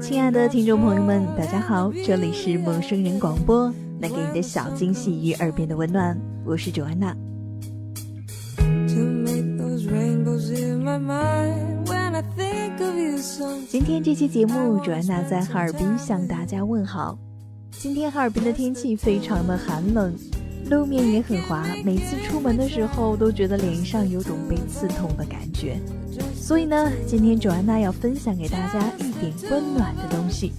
亲爱的听众朋友们，大家好，这里是陌生人广播，能给你的小惊喜与耳边的温暖，我是九安娜。今天这期节目，九安娜在哈尔滨向大家问好。今天哈尔滨的天气非常的寒冷，路面也很滑，每次出门的时候都觉得脸上有种被刺痛的感觉。所以呢，今天卓安娜要分享给大家一点温暖的东西。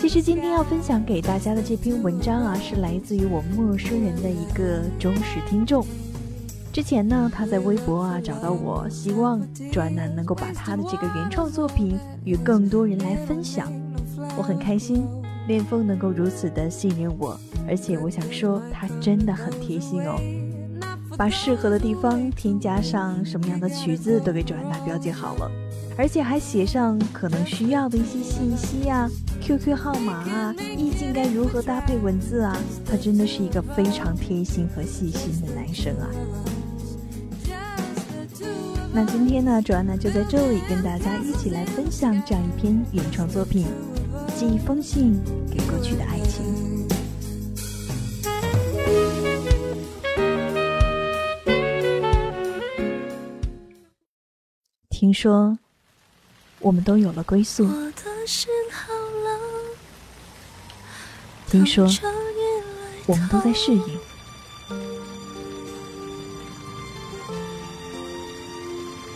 其实今天要分享给大家的这篇文章啊，是来自于我陌生人的一个忠实听众。之前呢，他在微博啊找到我，希望卓安娜能够把他的这个原创作品与更多人来分享。我很开心，恋风能够如此的信任我，而且我想说，他真的很贴心哦。把适合的地方添加上什么样的曲子都给九安娜标记好了，而且还写上可能需要的一些信息啊、QQ 号码啊、意境该如何搭配文字啊。他真的是一个非常贴心和细心的男生啊。那今天呢，九安娜就在这里跟大家一起来分享这样一篇原创作品，寄一封信给过去的爱听说，我们都有了归宿。听说，我们都在适应。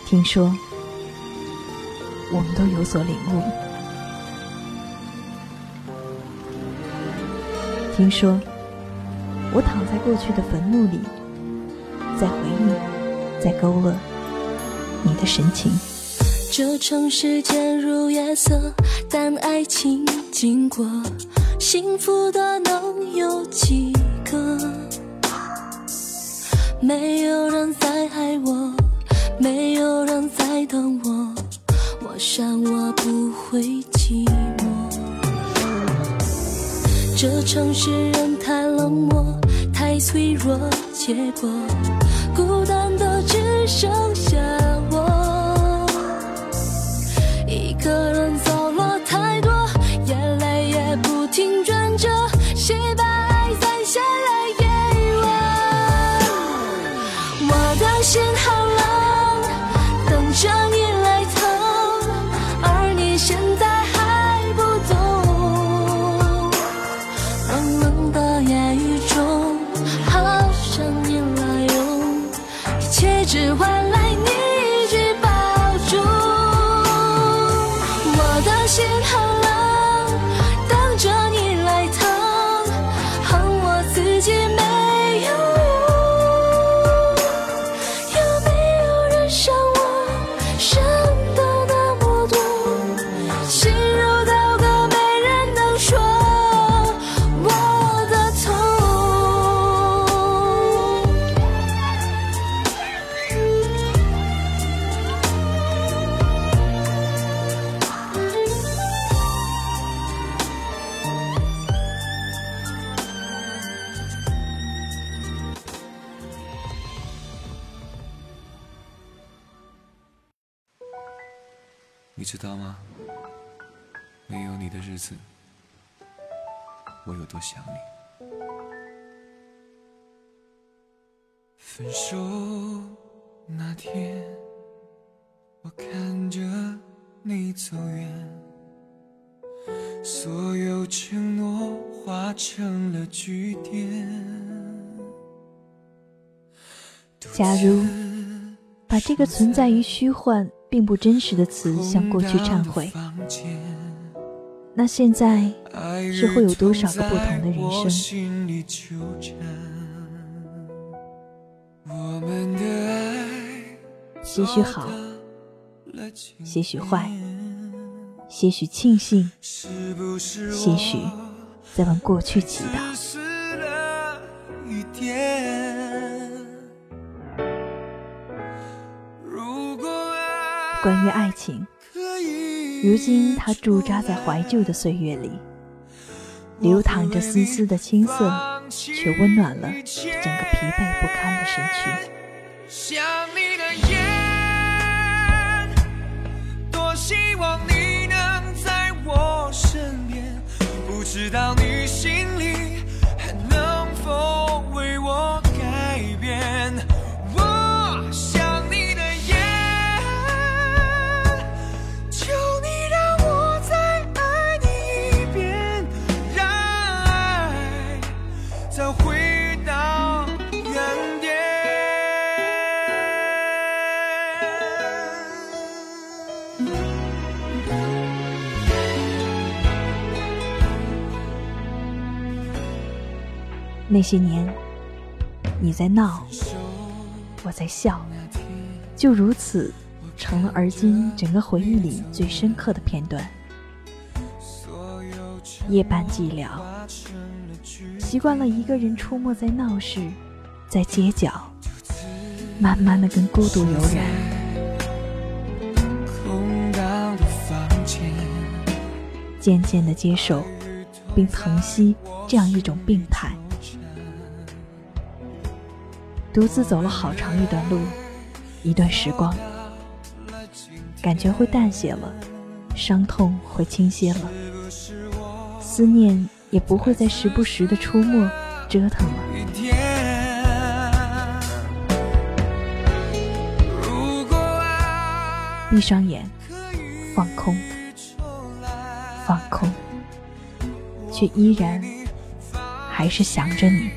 听说，我们都有所领悟。听说，我躺在过去的坟墓里，在回忆，在勾勒。你的神情。这城市渐入夜色，但爱情经过，幸福的能有几个？没有人在爱我，没有人在等我，我想我不会寂寞。这城市人太冷漠，太脆弱，结果孤单的只剩知道吗？没有你的日子，我有多想你。分手那天，我看着你走远，所有承诺化成了句点。假如把这个存在于虚幻。并不真实的词向过去忏悔，那现在是会有多少个不同的人生？些许好，些许坏，些许庆幸，些许在往过去祈祷。关于爱情，如今它驻扎在怀旧的岁月里，流淌着丝丝的青涩，却温暖了整个疲惫不堪的身躯。想你的夜，多希望你能在我身边，不知道你心里还能否为我那些年，你在闹，我在笑，就如此成了而今整个回忆里最深刻的片段。夜半寂寥，习惯了一个人出没在闹市，在街角，慢慢的跟孤独有染。渐渐的接受并疼惜这样一种病态。独自走了好长一段路，一段时光，感觉会淡些了，伤痛会轻些了，思念也不会再时不时的出没折腾了。闭上眼，放空，放空，却依然还是想着你。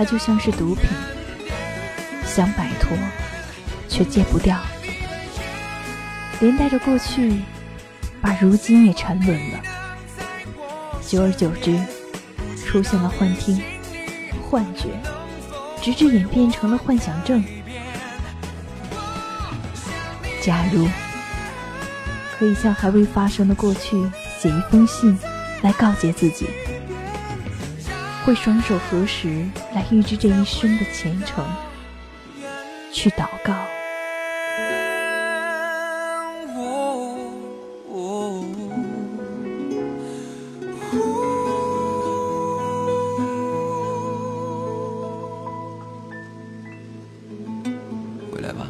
它就像是毒品，想摆脱，却戒不掉，连带着过去，把如今也沉沦了。久而久之，出现了幻听、幻觉，直至演变成了幻想症。假如可以向还未发生的过去写一封信，来告诫自己。会双手合十来预知这一生的前程，去祷告。回来吧，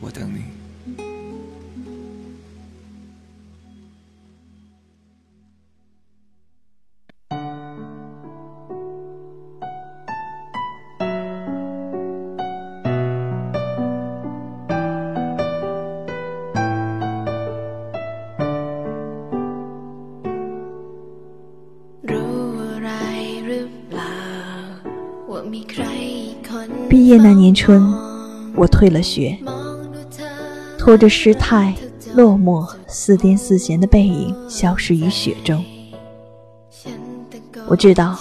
我等你。那年春，我退了学，拖着失态、落寞、似癫似闲的背影消失于雪中。我知道，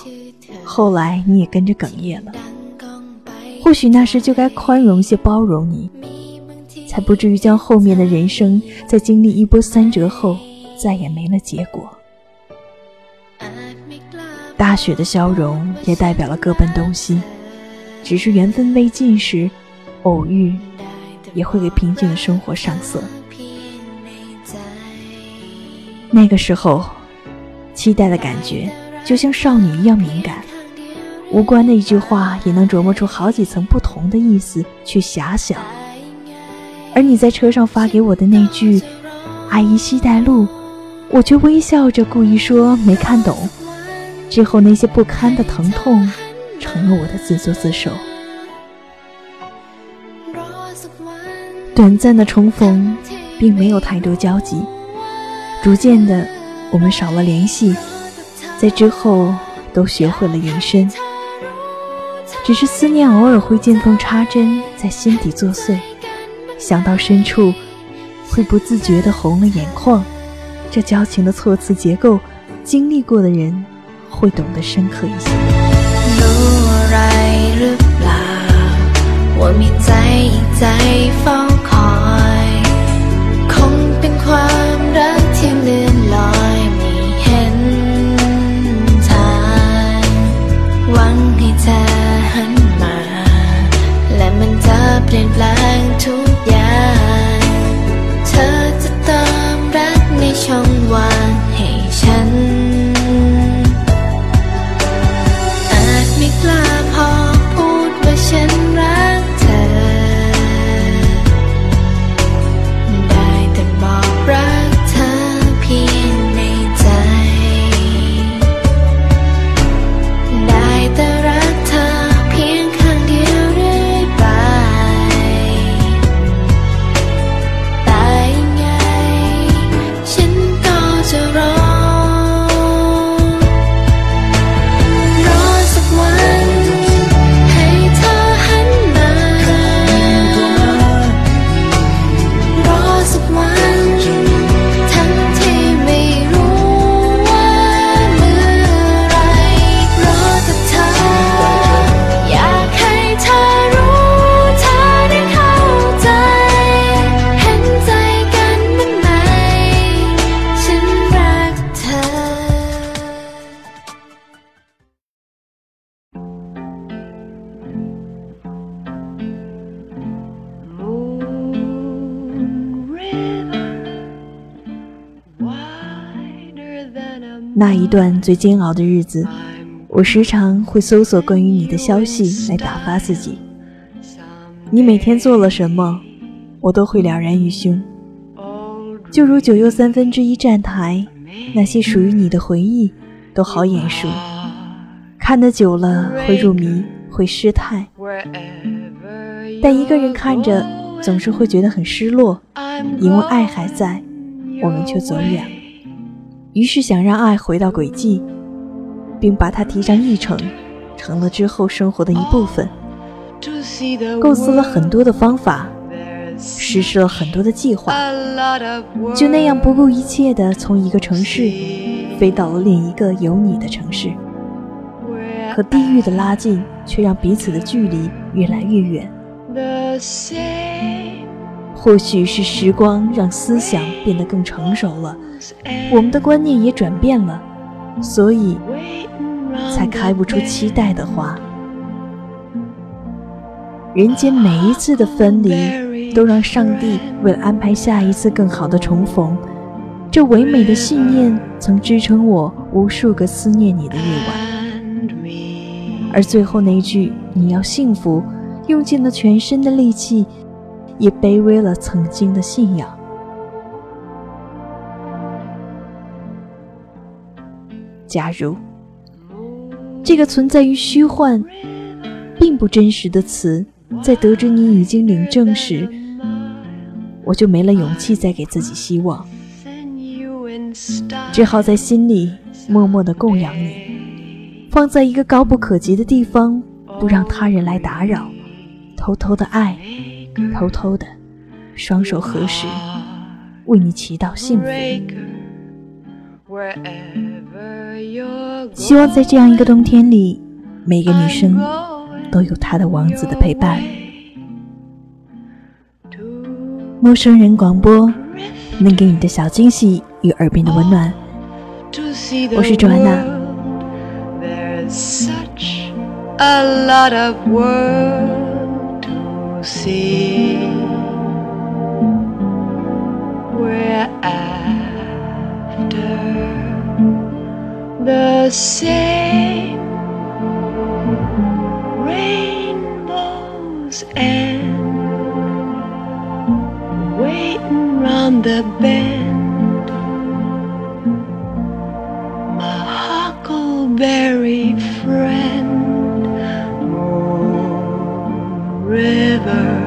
后来你也跟着哽咽了。或许那时就该宽容些，包容你，才不至于将后面的人生在经历一波三折后，再也没了结果。大雪的消融也代表了各奔东西，只是缘分未尽时，偶遇也会给平静的生活上色。那个时候，期待的感觉就像少女一样敏感，无关的一句话也能琢磨出好几层不同的意思去遐想。而你在车上发给我的那句“阿姨，西带路”，我却微笑着故意说没看懂。之后那些不堪的疼痛，成了我的自作自受。短暂的重逢，并没有太多交集。逐渐的，我们少了联系，在之后都学会了隐身。只是思念偶尔会见缝插针，在心底作祟。想到深处，会不自觉地红了眼眶。这交情的措辞结构，经历过的人会懂得深刻一些。 รู้อะไรหรือเปล่า ว่ามีใจใจฟ้อง 那一段最煎熬的日子，我时常会搜索关于你的消息来打发自己。你每天做了什么，我都会了然于胸。就如九又三分之一站台，那些属于你的回忆，都好眼熟。看得久了会入迷，会失态。但一个人看着，总是会觉得很失落，因为爱还在，我们却走远了。于是想让爱回到轨迹，并把它提上议程，成了之后生活的一部分。构思了很多的方法，实施了很多的计划，就那样不顾一切地从一个城市飞到了另一个有你的城市。可地域的拉近，却让彼此的距离越来越远。或许是时光让思想变得更成熟了，我们的观念也转变了，所以才开不出期待的花。人间每一次的分离，都让上帝为了安排下一次更好的重逢。这唯美的信念曾支撑我无数个思念你的夜晚。而最后那一句“你要幸福”，用尽了全身的力气，也卑微了曾经的信仰。假如这个存在于虚幻、并不真实的词，在得知你已经领证时，我就没了勇气再给自己希望，只好在心里默默的供养你，放在一个高不可及的地方，不让他人来打扰，偷偷的爱，偷偷的，双手合十，为你祈祷幸福。希望在这样一个冬天里，每个女生都有她的王子的陪伴。陌生人广播能给你的小惊喜与耳边的温暖。我是卓安娜。the same rainbows and waiting round the bend. My huckleberry friend oh, river.